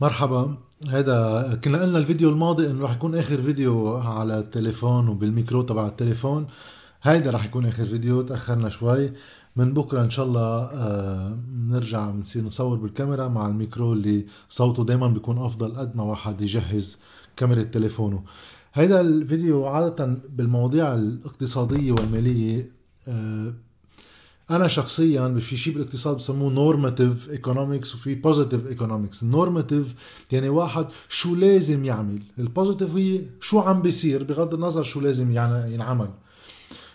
مرحبا. هذا كنا قلنا الفيديو الماضي إنه راح يكون آخر فيديو على التليفون وبالميكرو تبع التليفون. هيدا راح يكون آخر فيديو تأخرنا شوي. من بكرة إن شاء الله بنرجع آه بنصير نصور بالكاميرا مع الميكرو اللي صوته دائما بيكون أفضل قد ما واحد يجهز كاميرا تليفونه. هيدا الفيديو عادة بالمواضيع الاقتصادية والمالية آه أنا شخصيا في شيء بالاقتصاد بسموه normative economics وفي positive economics ال normative يعني واحد شو لازم يعمل. ال positive هي شو عم بيصير بغض النظر شو لازم يعني ينعمل.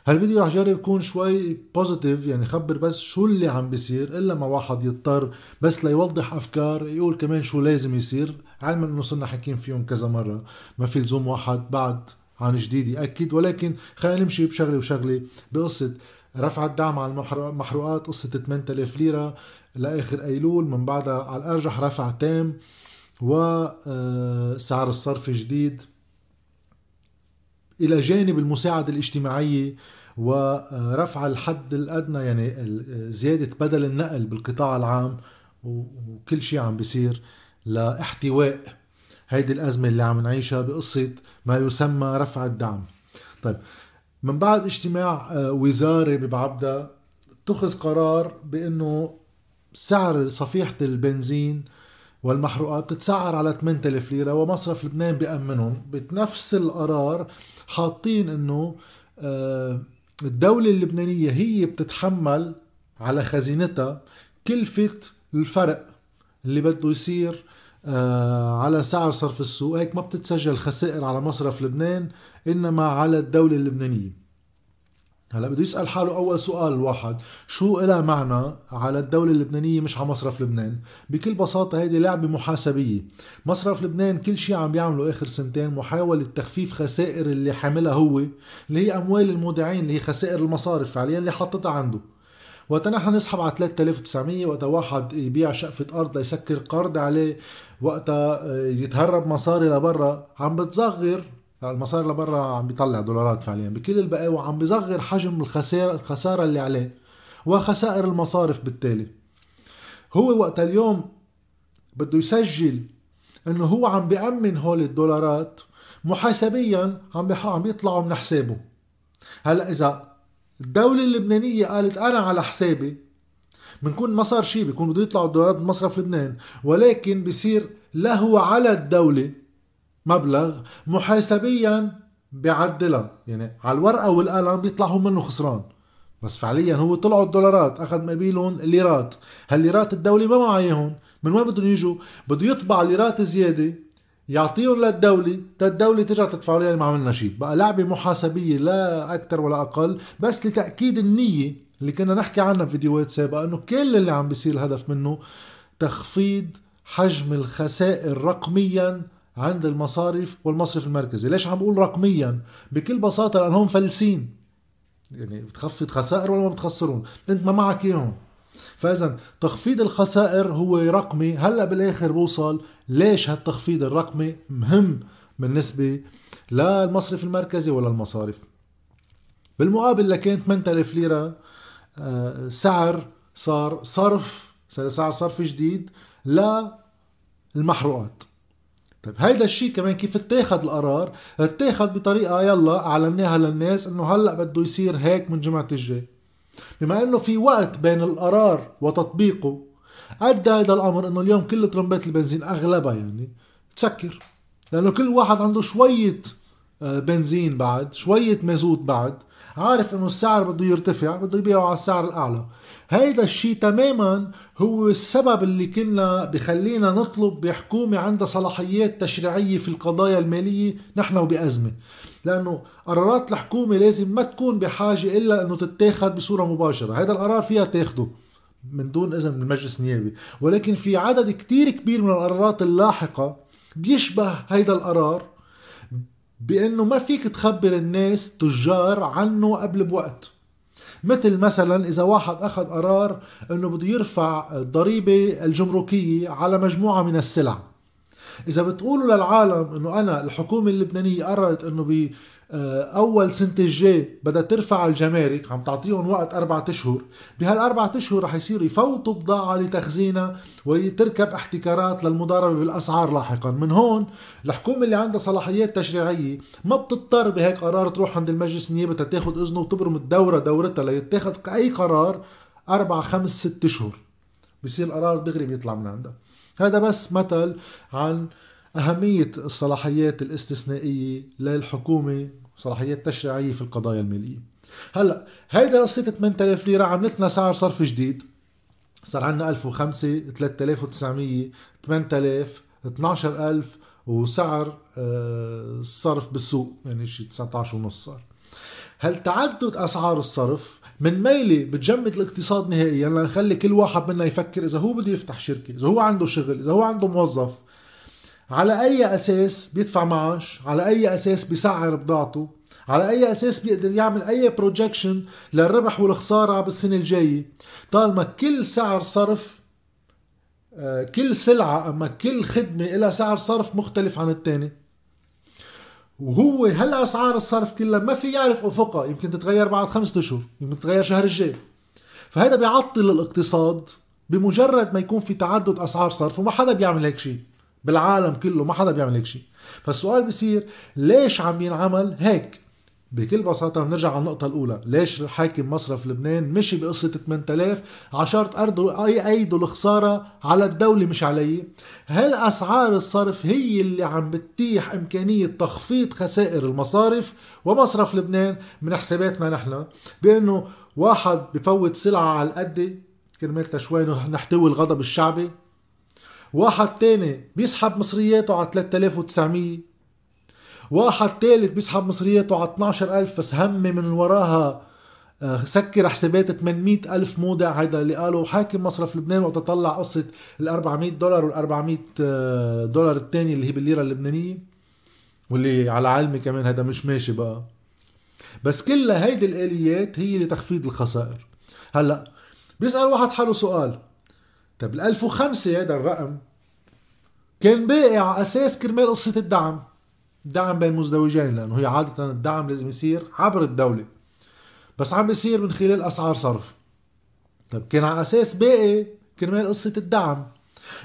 هالفيديو رح جرب يكون شوي positive يعني خبر بس شو اللي عم بيصير إلا ما واحد يضطر بس ليوضح أفكار يقول كمان شو لازم يصير. علما إنه صرنا حكيم فيهم كذا مرة. ما في لزوم واحد بعد عن جديد يأكد ولكن خلينا نمشي بشغلة وشغلة بقصة رفع الدعم على المحروقات قصة 8000 ليرة لآخر أيلول من بعدها على الأرجح رفع تام وسعر آه، الصرف جديد. إلى جانب المساعدة الاجتماعية ورفع الحد الأدنى يعني زيادة بدل النقل بالقطاع العام وكل شيء عم بيصير لاحتواء هيدي الأزمة اللي عم نعيشها بقصة ما يسمى رفع الدعم. طيب من بعد اجتماع آه، وزاري ببعبدا اتخذ قرار بانه سعر صفيحة البنزين والمحروقات بتتسعر على 8000 ليرة ومصرف لبنان بأمنهم بنفس القرار حاطين إنه آه، الدولة اللبنانية هي بتتحمل على خزينتها كلفة الفرق اللي بده يصير آه، على سعر صرف السوق. هيك ما بتتسجل خسائر على مصرف لبنان. إنما على الدولة اللبنانية. هلا بده يسأل حاله أول سؤال الواحد شو إلها معنى على الدولة اللبنانية مش على مصرف لبنان؟ بكل بساطة هيدي لعبة محاسبية. مصرف لبنان كل شيء عم بيعمله آخر سنتين محاولة تخفيف خسائر اللي حاملها هو اللي هي أموال المودعين اللي هي خسائر المصارف فعليا اللي حطتها عنده. وقتا نحن نسحب على 3900 وقتا واحد يبيع شقفة أرض ليسكر قرض عليه وقتا آه، يتهرب مصاري لبرا. عم بتصغر المصاري لبرا عم بيطلع دولارات فعليا. بكل البقاوى عم بصغر حجم الخسارة الخسارة اللي عليه وخسائر المصارف بالتالي. هو وقت اليوم بده يسجل إنه هو عم بيأمن هول الدولارات محاسبيا عم عم بيطلعوا من حسابه. هلأ إذا الدولة اللبنانية قالت أنا على حسابي بنكون ما صار شيء بيكون بده يطلعوا الدولارات من مصرف لبنان ولكن بصير له على الدولة مبلغ محاسبيا بيعدلها يعني على الورقة والقلم بيطلع هو منه خسران. بس فعليا هو طلعوا الدولارات أخذ مقابلهم الليرات. هالليرات الدولة ما معاهم من وين بدهم يجوا؟ بده يطبع ليرات زيادة يعطيهم للدولة الدولة ترجع تدفع لي ما عملنا شيء. بقى لعبة محاسبية لا أكثر ولا أقل بس لتأكيد النية اللي كنا نحكي عنها بفيديوهات سابقة أنه كل اللي عم بيصير الهدف منه تخفيض حجم الخسائر رقميا عند المصارف والمصرف المركزي. ليش عم بقول رقميا؟ بكل بساطة لأنهم فلسين. يعني بتخفض خسائر ولا ما بتخسرون؟ أنت ما معك إياهم. فاذا تخفيض الخسائر هو رقمي. هلأ بالآخر بوصل ليش هالتخفيض الرقمي مهم بالنسبة للمصرف المركزي ولا المصارف؟ بالمقابل لكان 8000 ليرة آه، سعر صار صرف سعر صرف جديد للمحروقات طيب هيدا الشيء كمان كيف اتاخد القرار؟ اتاخد بطريقة يلا أعلناها للناس إنه هلأ بده يصير هيك من جمعة الجاي. بما إنه في وقت بين القرار وتطبيقه أدى هذا الأمر إنه اليوم كل ترمبات البنزين أغلبها يعني تسكر. لأنه كل واحد عنده شوية بنزين بعد شوية مازوت بعد. عارف إنه السعر بده يرتفع بده يبيعه على السعر الأعلى. هيدا الشيء تماما هو السبب اللي كنا بخلينا نطلب بحكومة عندها صلاحيات تشريعية في القضايا المالية نحن وبأزمة. لأنه قرارات الحكومة لازم ما تكون بحاجة إلا أنه تتاخد بصورة مباشرة. هذا القرار فيها تاخده من دون إذن من المجلس النيابي. ولكن في عدد كتير كبير من القرارات اللاحقة بيشبه هيدا القرار. بأنه ما فيك تخبر الناس تجار عنه قبل بوقت. مثل مثلا إذا واحد أخذ قرار إنه بده يرفع الضريبة الجمركية على مجموعة من السلع. إذا بتقولوا للعالم إنه أنا الحكومة اللبنانية قررت آه، أول سنة الجاي بدها ترفع الجمارك عم تعطيهم وقت أربعة أشهر. بهالأربعة أشهر رح يصيروا يفوتوا بضاعة لتخزينها وتركب احتكارات للمضاربة بالأسعار لاحقا. من هون الحكومة اللي عندها صلاحيات تشريعية ما بتضطر بهيك قرار تروح عند المجلس النيابي تاخذ إذنه وتبرم الدورة دورتها ليتاخذ أي قرار أربع خمس ست أشهر. بصير القرار دغري بيطلع من عندها. هذا بس مثل عن أهمية الصلاحيات الاستثنائية للحكومة صلاحيات تشريعية في القضايا المالية. هلأ هيدا قصة 8000 ليرة عملت لنا سعر صرف جديد. صار عندنا 1005 3900 8000 12000 وسعر آه، الصرف بالسوق يعني شي 19 ونص صار. هل تعدد أسعار الصرف من ميلي بتجمد الاقتصاد نهائيا لنخلي كل واحد منا يفكر إذا هو بده يفتح شركة إذا هو عنده شغل إذا هو عنده موظف؟ على أي أساس بيدفع معاش على أي أساس بيسعر بضاعته على أي أساس بيقدر يعمل أي بروجكشن للربح والخسارة بالسنة الجاية. طالما كل سعر صرف آه، كل سلعة أما كل خدمة لها سعر صرف مختلف عن الثاني وهو هلا اسعار الصرف كلها ما في يعرف أفقها يمكن تتغير بعد خمسة أشهر يمكن تتغير شهر الجاي. فهذا بيعطل الاقتصاد بمجرد ما يكون في تعدد أسعار صرف وما حدا بيعمل هيك شيء. بالعالم كله ما حدا بيعمل هيك شيء. فالسؤال بصير ليش عم ينعمل هيك؟ بكل بساطة بنرجع على النقطة الأولى، ليش حاكم مصرف لبنان مشي بقصة 8000 على شرط أرضه أي أيدوا الخسارة على الدولة مش علي؟ هل أسعار الصرف هي اللي عم بتتيح إمكانية تخفيض خسائر المصارف ومصرف لبنان؟ من حساباتنا نحن بأنه واحد بفوت سلعة على القد كرمال تشوين نحتوي الغضب الشعبي. واحد تاني بيسحب مصرياته على 3900 واحد ثالث بيسحب مصرياته على 12000 بس همي من وراها آه، سكر حسابات 800 ألف مودع هيدا اللي قالوا حاكم مصرف لبنان وقت طلع قصة ال 400 دولار وال 400 آه، دولار الثانية اللي هي بالليرة اللبنانية واللي على علمي كمان هذا مش ماشي بقى. بس كلها هيدي الآليات هي لتخفيض الخسائر. هلأ بيسأل واحد حاله سؤال. طب ال 1005 هذا الرقم كان باقي على أساس كرمال قصة الدعم. دعم بين مزدوجين لأنه هي عادة الدعم لازم يصير عبر الدولة. بس عم بيصير من خلال أسعار صرف. طيب كان على أساس باقي كرمال قصة الدعم.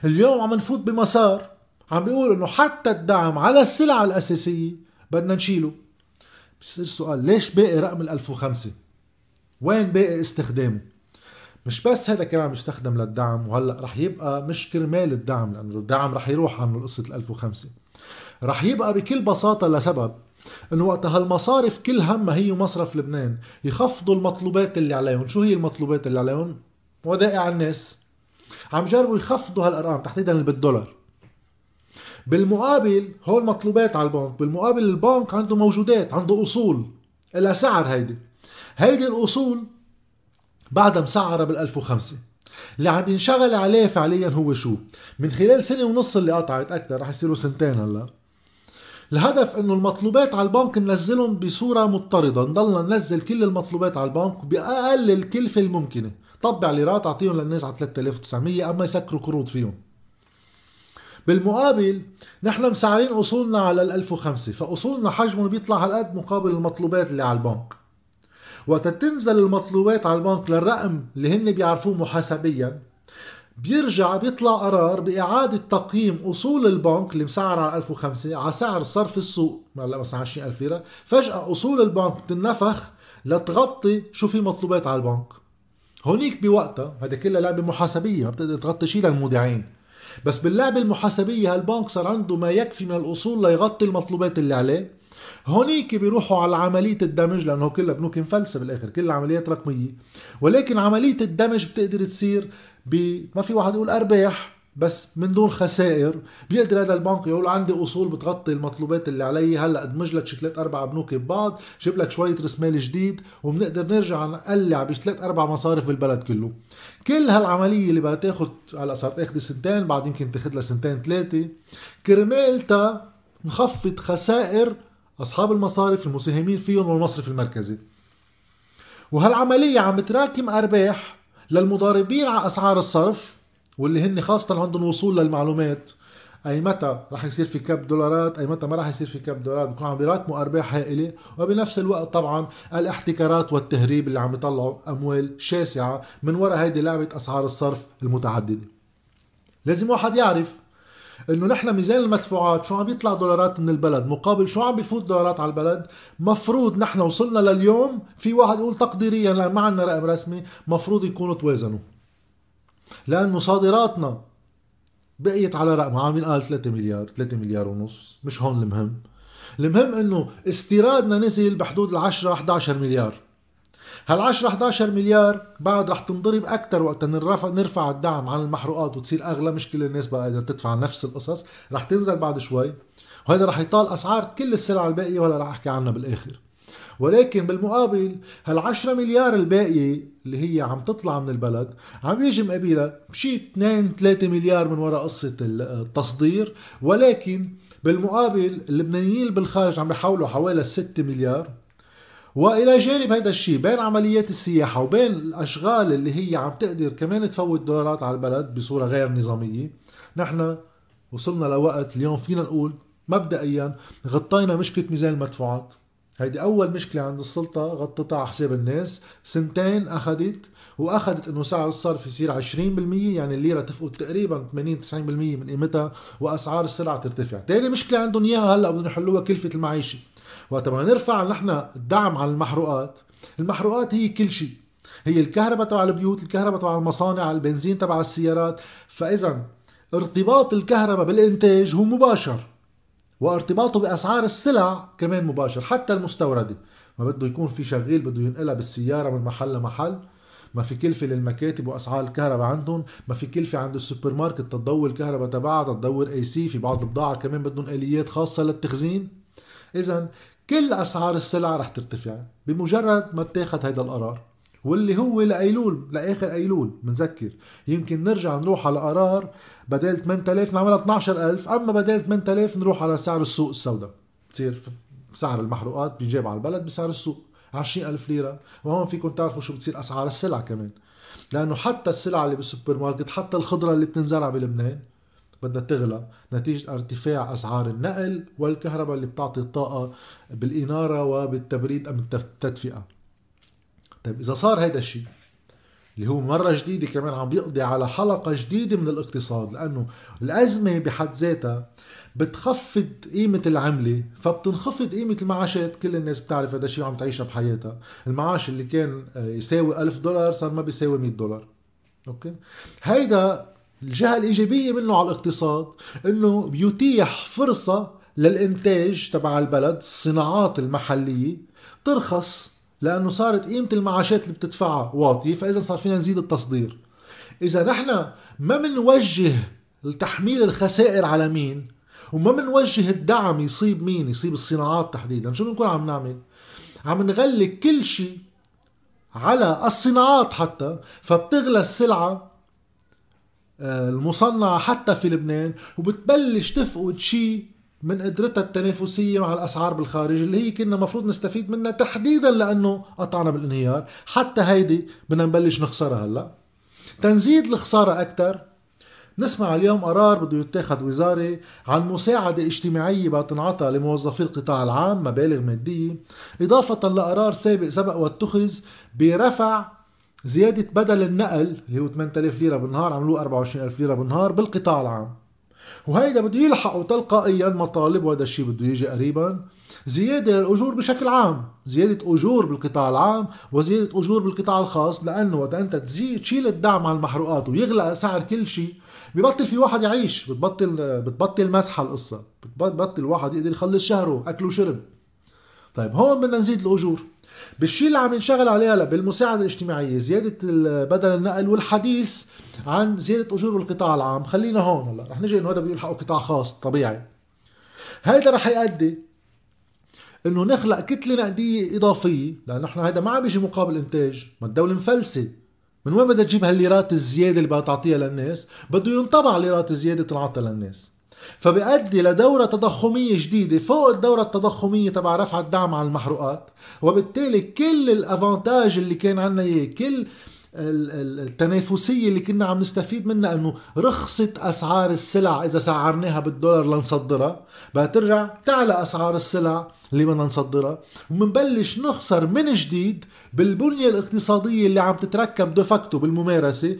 اليوم عم نفوت بمسار عم بيقول إنه حتى الدعم على السلعة الأساسية بدنا نشيله. بصير السؤال ليش باقي رقم ال 1005 وين باقي استخدامه؟ مش بس هذا كمان يستخدم للدعم وهلأ رح يبقى مش كرمال الدعم لأنه الدعم رح يروح عنه قصه ال 1005 رح يبقى بكل بساطة لسبب إنه وقت هالمصارف كل همها هي مصرف لبنان. يخفضوا المطلوبات اللي عليهم. شو هي المطلوبات اللي عليهم؟ ودائع الناس. عم جربوا يخفضوا هالأرقام تحديدا اللي بالدولار. بالمقابل هول مطلوبات على البنك. بالمقابل البنك عنده موجودات عنده أصول. لها سعر هيدي. هيدي الأصول بعدها مسعرة بال 1005 اللي عم ينشغل عليه فعليا هو شو؟ من خلال سنة ونص اللي قطعت أكثر رح يصيروا سنتين هلا. الهدف إنه المطلوبات على البنك ننزلهم بصورة مضطردة. نضلنا ننزل كل المطلوبات على البنك بأقل الكلفة الممكنة. طبع ليرات أعطيهم للناس على 3900 أما يسكروا قروض فيهم. بالمقابل نحن مسعرين أصولنا على ال 1005 فأصولنا حجمهم بيطلع هالقد مقابل المطلوبات اللي على البنك. وقت تنزل المطلوبات على البنك للرقم اللي هن بيعرفوه محاسبيا. بيرجع بيطلع قرار بإعادة تقييم أصول البنك اللي مسعر على 1005 على سعر صرف السوق هلا مثلا 20000 ليرة. فجأة أصول البنك بتنفخ لتغطي شو في مطلوبات على البنك. هونيك بوقتها هذا كلها لعبة محاسبية ما بتقدر تغطي شيء للمودعين. بس باللعبة المحاسبية هالبنك صار عنده ما يكفي من الأصول ليغطي المطلوبات اللي عليه. هونيك بيروحوا على عملية الدمج لأنه كلها بنوك مفلسة بالآخر كلها عمليات رقمية. ولكن عملية الدمج بتقدر تصير ب ما في واحد يقول أرباح بس من دون خسائر. بيقدر هذا البنك يقول عندي أصول بتغطي المطلوبات اللي علي هلأ ادمج لك شي ثلاث أربع بنوك ببعض جيب لك شوية راس مال جديد وبنقدر نرجع نقلع بثلاث أربع مصارف بالبلد كله. كل هالعملية اللي بدها تاخذ هلأ صارت تاخذ سنتين بعد يمكن تاخذ لها سنتين ثلاثة. كرمالتا نخفض خسائر أصحاب المصارف المساهمين فيهم والمصرف المركزي. وهالعملية عم بتراكم أرباح للمضاربين على أسعار الصرف واللي هن خاصة عندهم وصول للمعلومات. أي متى رح يصير في كب دولارات؟ أي متى ما رح يصير في كب دولارات؟ بكون عم بيراتموا أرباح هائلة. وبنفس الوقت طبعا الاحتكارات والتهريب اللي عم يطلعوا أموال شاسعة من وراء هيدي لعبة أسعار الصرف المتعددة. لازم واحد يعرف إنه نحن ميزان المدفوعات شو عم يطلع دولارات من البلد؟ مقابل شو عم بفوت دولارات على البلد؟ مفروض نحن وصلنا لليوم في واحد يقول تقديريا لأن ما عندنا رقم رسمي مفروض يكونوا توازنوا. لأنه صادراتنا بقيت على رقم عم ينقال 3 مليار 3 مليار ونص مش هون المهم. المهم إنه استيرادنا نزل بحدود ال 10 11 مليار. هال 10 11 مليار بعد رح تنضرب أكثر وقت نرفع نرفع الدعم عن المحروقات وتصير أغلى مش كل الناس بقى قادره تدفع نفس القصص رح تنزل بعد شوي. وهذا رح يطال أسعار كل السلع الباقية وهلا رح أحكي عنها بالآخر. ولكن بالمقابل هال 10 مليار الباقية اللي هي عم تطلع من البلد عم يجي مقابلها بشي 2 3 مليار من وراء قصة التصدير. ولكن بالمقابل اللبنانيين بالخارج عم بيحولوا حوالي 6 مليار. وإلى جانب هذا الشيء بين عمليات السياحة وبين الأشغال اللي هي عم تقدر كمان تفوت دولارات على البلد بصورة غير نظامية نحن وصلنا لوقت اليوم فينا نقول مبدئيا غطينا مشكلة ميزان المدفوعات. هيدي أول مشكلة عند السلطة غطتها على حساب الناس. سنتين أخذت وأخذت إنه سعر الصرف يصير 20% يعني الليرة تفقد تقريبا 80 90% من قيمتها وأسعار السلع ترتفع، ثاني مشكلة عندهم إياها هلأ بدهم يحلوها كلفة المعيشة، وقت ما نرفع نحن الدعم على المحروقات المحروقات هي كل شيء. هي الكهرباء تبع البيوت الكهرباء تبع المصانع البنزين تبع السيارات. فإذا ارتباط الكهرباء بالإنتاج هو مباشر وارتباطه بأسعار السلع كمان مباشر حتى المستوردة. ما بده يكون في شغيل بده ينقلها بالسيارة من محل لمحل. ما في كلفة للمكاتب وأسعار الكهرباء عندهم. ما في كلفة عند السوبر ماركت تضوي الكهرباء تبعها تدور AC في بعض البضاعة كمان بدهم آليات خاصة للتخزين. إذا كل أسعار السلع رح ترتفع بمجرد ما اتاخذ هذا القرار واللي هو لأيلول لآخر أيلول بنذكر يمكن نرجع نروح على قرار بدل 8000 نعملها 12000 أما بدل 8000 نروح على سعر السوق السوداء. بتصير سعر المحروقات بينجاب على البلد بسعر السوق 20000 ليرة. وهون فيكم تعرفوا شو بتصير أسعار السلع كمان. لأنه حتى السلع اللي بالسوبر ماركت حتى الخضرة اللي بتنزرع بلبنان بدها تغلى. نتيجة ارتفاع أسعار النقل والكهرباء اللي بتعطي الطاقة بالإنارة وبالتبريد أم التدفئة. طيب إذا صار هذا الشيء اللي هو مرة جديدة كمان عم بيقضي على حلقة جديدة من الاقتصاد لأنه الأزمة بحد ذاتها بتخفض قيمة العملة فبتنخفض قيمة المعاشات. كل الناس بتعرف هذا الشيء عم تعيشها بحياتها. المعاش اللي كان يساوي ألف دولار صار ما بيساوي 100 دولار. أوكي؟ هيدا الجهة الإيجابية منه على الاقتصاد أنه بيتيح فرصة للإنتاج تبع البلد الصناعات المحلية ترخص لأنه صارت قيمة المعاشات اللي بتدفعها واطية فإذا صار فينا نزيد التصدير. إذا نحن ما بنوجه تحميل الخسائر على مين وما بنوجه الدعم يصيب مين؟ يصيب الصناعات تحديدا. شو بنكون عم نعمل؟ عم نغلي كل شيء على الصناعات حتى فبتغلى السلعة المصنعة حتى في لبنان وبتبلش تفقد شيء من قدرتها التنافسية مع الأسعار بالخارج اللي هي كنا مفروض نستفيد منها تحديدا لأنه قطعنا بالانهيار. حتى هيدي بدنا نبلش نخسرها هلأ. تنزيد الخسارة أكثر نسمع اليوم قرار بده يتاخذ وزاري عن مساعدة اجتماعية بتنعطى لموظفي القطاع العام مبالغ مادية إضافة لقرار سابق سبق واتخذ برفع زيادة بدل النقل اللي هو 8000 ليرة بالنهار عملوه 24000 ليرة بالنهار بالقطاع العام. وهيدا بده يلحقوا تلقائيا مطالب وهذا الشيء بده يجي قريبا زيادة للأجور بشكل عام. زيادة أجور بالقطاع العام وزيادة أجور بالقطاع الخاص لأنه وقت أنت تزيد تشيل الدعم على المحروقات ويغلى سعر كل شيء. ببطل في واحد يعيش بتبطل بتبطل مسحة القصة بتبطل واحد يقدر يخلص شهره أكل وشرب. طيب هون بدنا نزيد الأجور. بالشيء اللي عم ينشغل عليه هلا بالمساعدة الاجتماعية زيادة بدل النقل والحديث عن زيادة أجور بالقطاع العام. خلينا هون هلا رح نجي إنه هذا بده يلحقوا قطاع خاص طبيعي. هيدا رح يؤدي إنه نخلق كتلة نقدية إضافية لأنه نحن هذا ما عم بيجي مقابل إنتاج ما الدولة مفلسة. من وين بدها تجيب هالليرات الزيادة اللي بدها تعطيها للناس؟ بده ينطبع ليرات زيادة تنعطى للناس. فبيؤدي لدورة تضخمية جديدة فوق الدورة التضخمية تبع رفع الدعم على المحروقات وبالتالي كل الأفانتاج اللي كان عنا إياه كل التنافسية اللي كنا عم نستفيد منها إنه رخصت أسعار السلع إذا سعرناها بالدولار لنصدرها بقى ترجع تعلى أسعار السلع اللي بدنا نصدرها ومنبلش نخسر من جديد بالبنية الاقتصادية اللي عم تتركب دفكتو بالممارسة.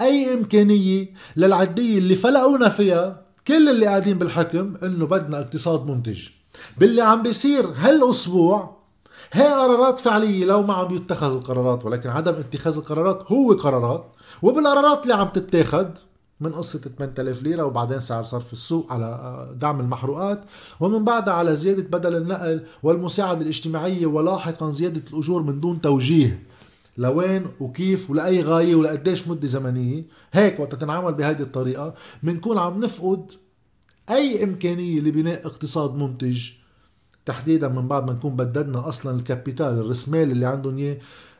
أي إمكانية للعدية اللي فلقونا فيها كل اللي قاعدين بالحكم إنه بدنا اقتصاد منتج. باللي عم بيصير هالأسبوع هي قرارات فعلية لو ما عم بيتخذ القرارات ولكن عدم اتخاذ القرارات هو قرارات وبالقرارات اللي عم تتاخذ من قصة 8000 ليرة وبعدين سعر صرف السوق على آه، دعم المحروقات ومن بعدها على زيادة بدل النقل والمساعدة الاجتماعية ولاحقا زيادة الأجور من دون توجيه. لوين وكيف ولأي غاية ولقديش مدة زمنية. هيك وقت تنعمل بهذه الطريقة بنكون عم نفقد أي إمكانية لبناء اقتصاد منتج تحديدا من بعد ما نكون بددنا أصلا الكابيتال الرسمال اللي عندهم إياه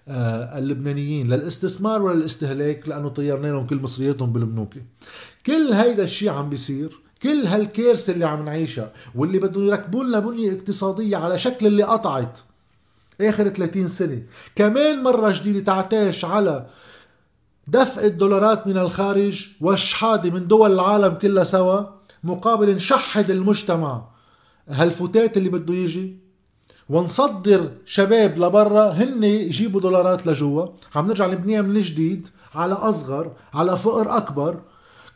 آه اللبنانيين للاستثمار وللاستهلاك لأنه طيرنا لهم كل مصرياتهم بالبنوك كل هيدا الشيء عم بيصير كل هالكارثه اللي عم نعيشها واللي بدهم يركبوا لنا بنية اقتصادية على شكل اللي قطعت آخر 30 سنة. كمان مرة جديدة تعتاش على دفع الدولارات من الخارج والشحادة من دول العالم كلها سوا مقابل نشحد المجتمع. هالفتات اللي بده يجي؟ ونصدر شباب لبرا هن يجيبوا دولارات لجوا. عم نرجع نبنيها من جديد على أصغر على فقر أكبر.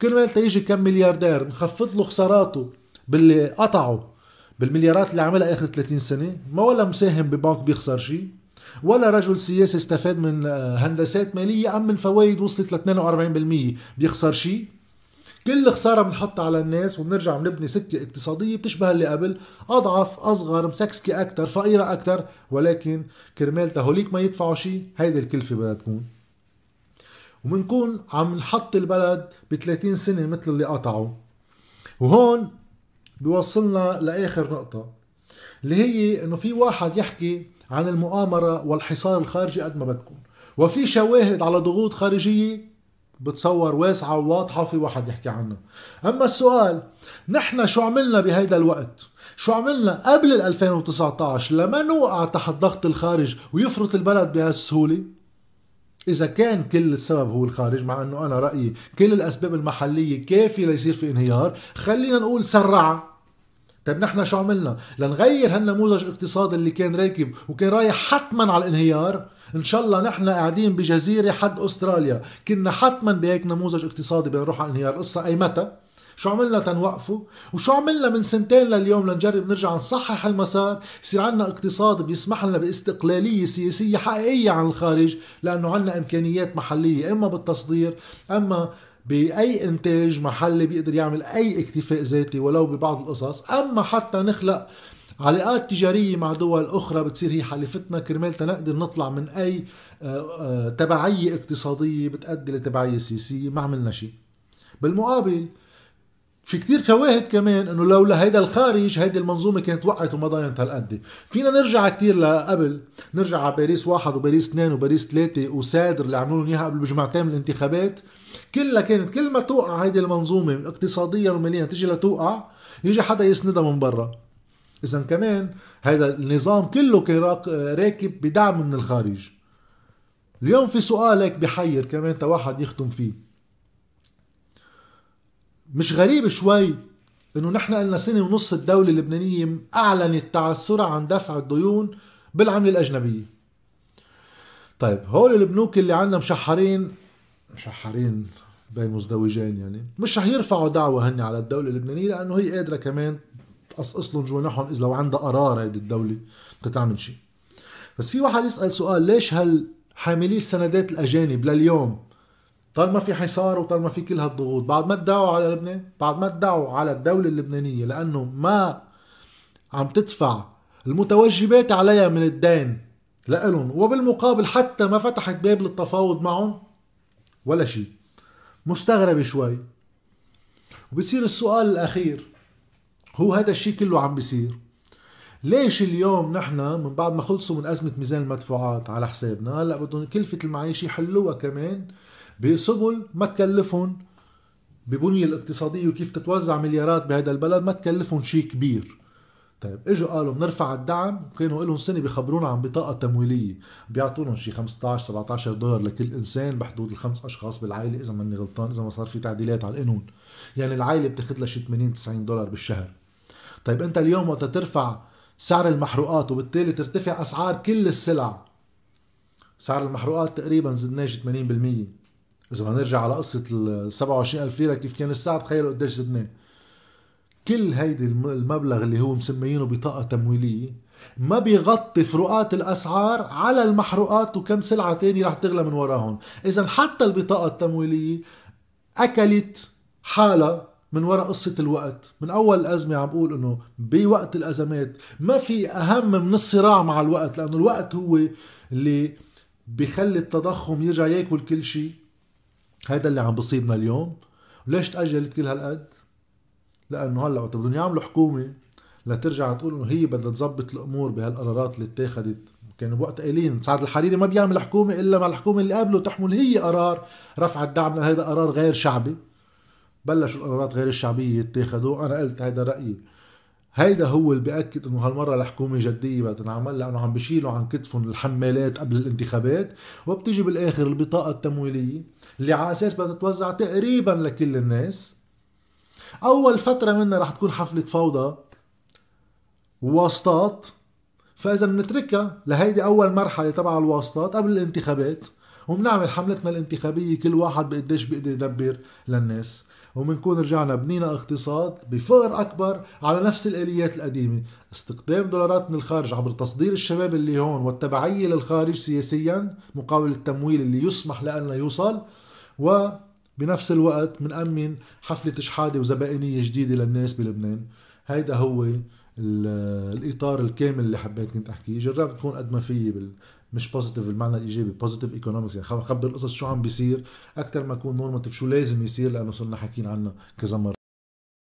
كل ما يجي كم ملياردير نخفض له خساراته باللي قطعوا بالمليارات اللي عملها آخر 30 سنة ما ولا مساهم ببنك بيخسر شيء ولا رجل سياسي استفاد من هندسات مالية أم من فوائد وصلت ل 42% بيخسر شيء كل خساره بنحطها على الناس وبنرجع بنبني سكة اقتصادية بتشبه اللي قبل. أضعف أصغر مسكسكة أكثر فقيرة أكثر ولكن كرمال هوليك ما يدفعوا شيء هيدي الكلفة بدها تكون. وبنكون عم نحط البلد ب 30 سنة مثل اللي قطعوا. وهون بيوصلنا لآخر نقطة اللي هي إنه في واحد يحكي عن المؤامرة والحصار الخارجي قد ما بدكم وفي شواهد على ضغوط خارجية بتصور واسعة وواضحة وفي واحد يحكي عنها. أما السؤال نحن شو عملنا بهيدا الوقت؟ شو عملنا قبل ال 2019 لما نوقع تحت ضغط الخارج ويفرط البلد بهالسهولة؟ إذا كان كل السبب هو الخارج مع أنه أنا رأيي كل الأسباب المحلية كافية ليصير في انهيار خلينا نقول سرع طيب نحن شو عملنا؟ لنغير هالنموذج الاقتصادي اللي كان راكب وكان رايح حتما على الانهيار. إن شاء الله نحن قاعدين بجزيرة حد أستراليا. كنا حتما بهيك نموذج اقتصادي بنروح على الانهيار قصه أي متى؟ شو عملنا تنوقفه؟ وشو عملنا من سنتين لليوم لنجرب نرجع نصحح المسار؟ يصير عندنا اقتصاد بيسمح لنا باستقلالية سياسية حقيقية عن الخارج لأنه عندنا إمكانيات محلية إما بالتصدير أما بأي إنتاج محلي بيقدر يعمل أي اكتفاء ذاتي ولو ببعض القصص. أما حتى نخلق علاقات تجارية مع دول أخرى بتصير هي حليفتنا كرمال تنقدر نطلع من أي آه، آه، تبعية اقتصادية بتأدي لتبعية سياسية ما عملنا شيء. بالمقابل في كتير شواهد كمان إنه لولا هيدا الخارج هيدي المنظومة كانت وقعت وما ضاينت هالقد. فينا نرجع كتير لقبل. نرجع على باريس واحد وباريس اثنين وباريس ثلاثة وسادر اللي عملوا إياها قبل بجمعتين من الانتخابات. كلها كانت كل ما توقع هيدي المنظومة اقتصاديا وماليا تيجي لتوقع يجي حدا يسندها من برا. اذا كمان هذا النظام كله كان راكب بدعم من الخارج. اليوم في سؤال هيك بحير كمان تا واحد يختم فيه. مش غريب شوي إنه نحن قلنا سنة ونص الدولة اللبنانية أعلنت تعثرها عن دفع الديون بالعملة الأجنبية. طيب هول البنوك اللي عندنا مشحرين مشحرين بين مزدوجين يعني مش رح يرفعوا دعوة هن على الدولة اللبنانية لأنه هي قادرة كمان تقصقص لهم جوانحهم إذا لو عندها قرار هيدي الدولة تعمل شيء. بس في واحد يسأل سؤال ليش هل حاملي السندات الأجانب لليوم طالما في حصار وطالما في كل هالضغوط. بعد ما ادعوا على لبنان بعد ما ادعوا على الدولة اللبنانية لأنه ما عم تدفع المتوجبات عليها من الدين لإلهم وبالمقابل حتى ما فتحت باب للتفاوض معهم ولا شيء. مستغرب شوي. وبصير السؤال الأخير هو هذا الشيء كله عم بيصير. ليش اليوم نحن من بعد ما خلصوا من أزمة ميزان المدفوعات على حسابنا هلأ بدهم كلفة المعيشة يحلوها كمان بسبل ما تكلفهم ببنية الاقتصادية وكيف تتوزع مليارات بهذا البلد ما تكلفهم شيء كبير. طيب إجوا قالوا بنرفع الدعم كانوا لهم سنة بيخبرونا عن بطاقة تمويلية. بيعطونا شي 15 17 دولار لكل إنسان بحدود الخمس أشخاص بالعائلة إذا ماني غلطان إذا ما صار في تعديلات على القانون يعني العائلة بتاخذ لها شي 80 90 دولار بالشهر. طيب أنت اليوم وقت ترفع سعر المحروقات وبالتالي ترتفع أسعار كل السلع. سعر المحروقات تقريبا زدناه 80% إذا بدنا نرجع على قصة ال 27000 ليرة كيف كان السعر تخيلوا قديش زدناه. كل هيدي المبلغ اللي هو مسميينه بطاقة تمويلية ما بيغطي فروقات الأسعار على المحروقات وكم سلعة تانية رح تغلى من وراهم إذا حتى البطاقة التمويلية أكلت حالها من وراء قصة الوقت. من أول الأزمة عم بقول أنه بوقت الأزمات ما في أهم من الصراع مع الوقت لأنه الوقت هو اللي بخلي التضخم يرجع ياكل كل شيء. هذا اللي عم بصيبنا اليوم. ليش تأجلت كل هالقد؟ لأنه هلأ وقت بدهم يعملوا حكومة لترجع تقول إنه هي بدها تظبط الأمور بهالقرارات اللي اتخذت. كان بوقت قايلين سعد الحريري ما بيعمل حكومة إلا مع الحكومة اللي قبله تحمل هي قرار رفع الدعم هذا قرار غير شعبي. بلشوا القرارات غير الشعبية يتخذوا أنا قلت هيدا رأيي. هيدا هو اللي بيأكد إنه هالمرة الحكومة جدية بدها تنعمل لأنه عم بشيلوا عن كتفهم الحمالات قبل الانتخابات وبتيجي بالآخر البطاقة التمويلية اللي على أساس بدها تتوزع تقريبا لكل الناس. أول فترة منها رح تكون حفلة فوضى وواسطات فإذا بنتركها لهيدي أول مرحلة تبع الواسطات قبل الانتخابات وبنعمل حملتنا الانتخابية كل واحد بقديش بيقدر يدبر للناس. وبنكون رجعنا بنينا اقتصاد بفقر أكبر على نفس الآليات القديمة. استقدام دولارات من الخارج عبر تصدير الشباب اللي هون والتبعية للخارج سياسيا مقابل التمويل اللي يسمح لنا يوصل وبنفس الوقت بنأمن حفلة شحادة وزبائنية جديدة للناس بلبنان. هيدا هو الإطار الكامل اللي حبيت كنت أحكيه. جربت اكون قد ما فيي بال مش positive بالمعنى الإيجابي positive economics يعني خبر القصص شو عم بيصير أكثر ما اكون normative شو لازم يصير لأنه صرنا حاكيين عنها كذا مرة.